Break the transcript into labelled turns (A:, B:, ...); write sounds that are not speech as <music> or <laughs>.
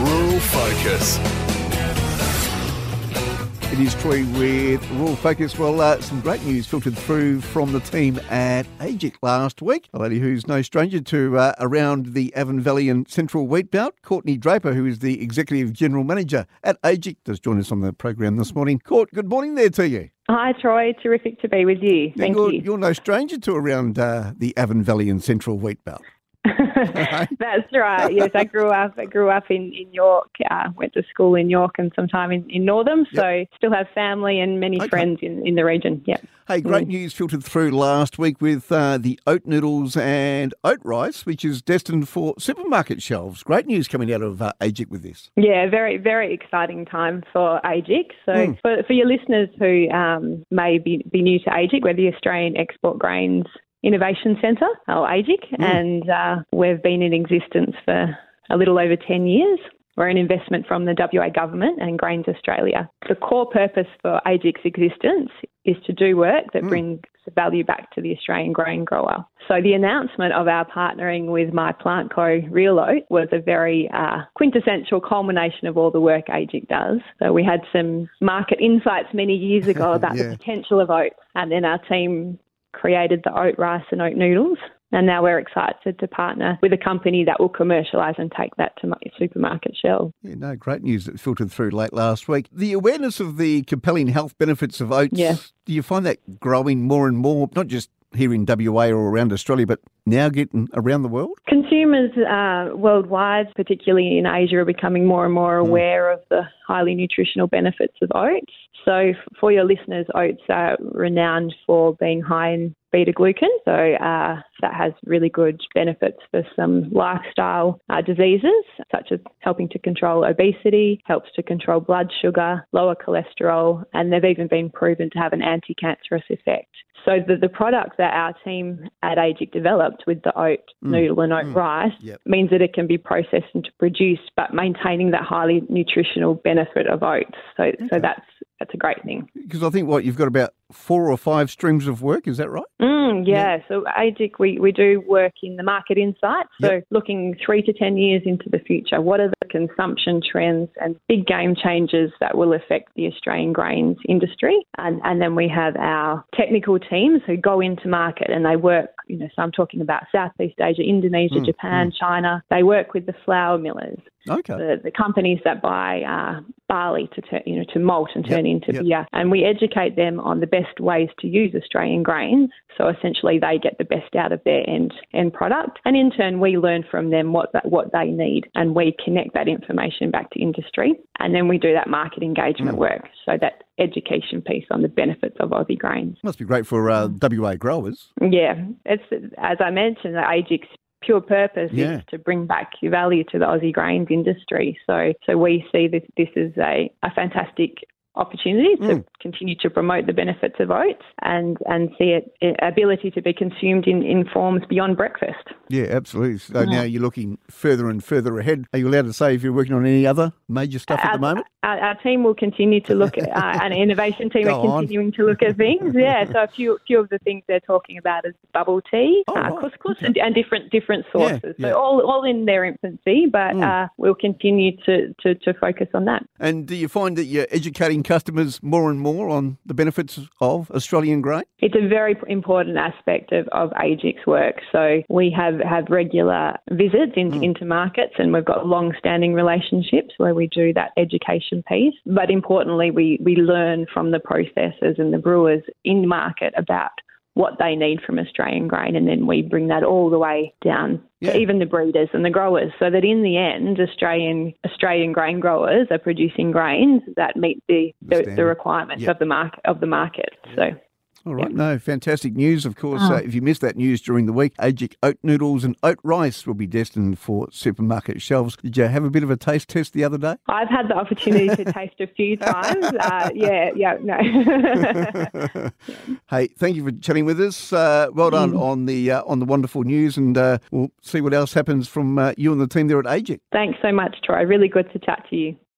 A: Rural Focus.
B: It is Troy with Rural Focus. Well, uh, some great news filtered through from the team at AEGIC last week. A lady who's no stranger to uh, around the Avon Valley and Central Wheat Belt, Courtney Draper, who is the Executive General Manager at AEGIC, does join us on the program this morning. Court, good morning there to you.
C: Hi, Troy. Terrific to be with you. Thank
B: you're,
C: you.
B: You're no stranger to around uh, the Avon Valley and Central Wheat Belt. <laughs>
C: That's right. Yes, I grew up. I grew up in in York. Uh, went to school in York and some time in, in Northam. So still have family and many
B: Okay.
C: friends in, in the region. Yeah.
B: Hey, great news filtered through last week with uh, the oat noodles and oat rice, which is destined for supermarket shelves. Great news coming out of uh, AEGIC with this.
C: Yeah, very, very exciting time for AEGIC. So,
B: Mm.
C: for, for your listeners who um, may be, be new to AEGIC, we're the Australian Export Grains Innovation Centre, or AEGIC, and uh, we've been in existence for a little over 10 years. We're an investment from the WA government and Grains Australia. The core purpose for AEGIC's existence is to do work that brings value back to the Australian grain grower. So the announcement of our partnering with My Plant Co. Real Oat was a very uh, quintessential culmination of all the work AEGIC does. So we had some market insights many years ago <laughs> about
B: Yeah.
C: the potential of oats, and then our team created the oat rice and oat noodles. And now we're excited to partner with a company that will commercialise and take that to my supermarket shelves.
B: Yeah, no, great news that filtered through late last week. The awareness of the compelling health benefits of oats,
C: Yeah.
B: do you find that growing more and more, not just here in WA or around Australia, but now getting around the world?
C: Consumers uh, worldwide, particularly in Asia, are becoming more and more aware of the highly nutritional benefits of oats. So, for your listeners, oats are renowned for being high in beta glucan. So, uh, that has really good benefits for some lifestyle uh, diseases, such as helping to control obesity, helps to control blood sugar, lower cholesterol, and they've even been proven to have an anti cancerous effect. So, the, the product that our team at AEGIC developed with the oat noodle and oat rice
B: Yep.
C: means that it can be processed and produced, but maintaining that highly nutritional benefit of oats. So, so that's that's a great thing.
B: Because I think, what, you've got about four or five streams of work, is that right?
C: Mm, yeah. So AEGIC, we, we do work in the market insight. So looking three to 10 years into the future, what are the consumption trends and big game changes that will affect the Australian grains industry? And, and then we have our technical teams who go into market and they work, you know, so I'm talking about Southeast Asia, Indonesia, mm, Japan, mm. China. They work with the flour millers
B: Okay.
C: the, the companies that buy uh, barley to turn, you know, to malt and turn into
B: yep.
C: beer, and we educate them on the best ways to use Australian grains. So essentially, they get the best out of their end end product, and in turn, we learn from them what that, what they need, and we connect that information back to industry, and then we do that market engagement mm. work. So that education piece on the benefits of Aussie grains.
B: Must be great for uh, WA growers.
C: Yeah, it's as I mentioned, the AEGIC's pure purpose
B: Yeah.
C: is to bring back value to the Aussie grains industry. So, so we see this this is a, a fantastic opportunity to
B: Mm.
C: continue to promote the benefits of oats and and see it, it ability to be consumed in, in forms beyond breakfast.
B: Yeah, absolutely. So now you're looking further and further ahead. Are you allowed to say if you're working on any other major stuff at the moment?
C: Our, our team will continue to look at, uh, an innovation team <laughs>
B: Go
C: are
B: on.
C: continuing to look at things. <laughs> Yeah, so a few few of the things they're talking about is bubble tea,
B: Oh,
C: uh,
B: right.
C: couscous, and, and different different
B: Yeah,
C: sources.
B: yeah.
C: So all all in their infancy, but uh, we'll continue to, to, to focus on that.
B: And do you find that you're educating customers more and more on the benefits of Australian grain?
C: It's a very important aspect of, of AEGIC's work. So we have, have regular visits in, hmm. into markets and we've got long standing relationships where we do that education piece. But importantly, we, we learn from the processors and the brewers in market about what they need from Australian grain and then we bring that all the way down
B: Yeah.
C: to even the breeders and the growers so that in the end Australian Australian grain growers are producing grains that meet the, the, the requirements
B: Yeah.
C: of the market of the market. So
B: All right, no, fantastic news. Of course, uh, if you missed that news during the week, AEGIC oat noodles and oat rice will be destined for supermarket shelves. Did you have a bit of a taste test the other day?
C: I've had the opportunity to <laughs> taste a few times. Uh, yeah, yeah, no. <laughs>
B: Hey, thank you for chatting with us. Uh, well done on the uh, on the wonderful news, and uh, we'll see what else happens from uh, you and the team there at AEGIC.
C: Thanks so much, Troy. Really good to chat to you.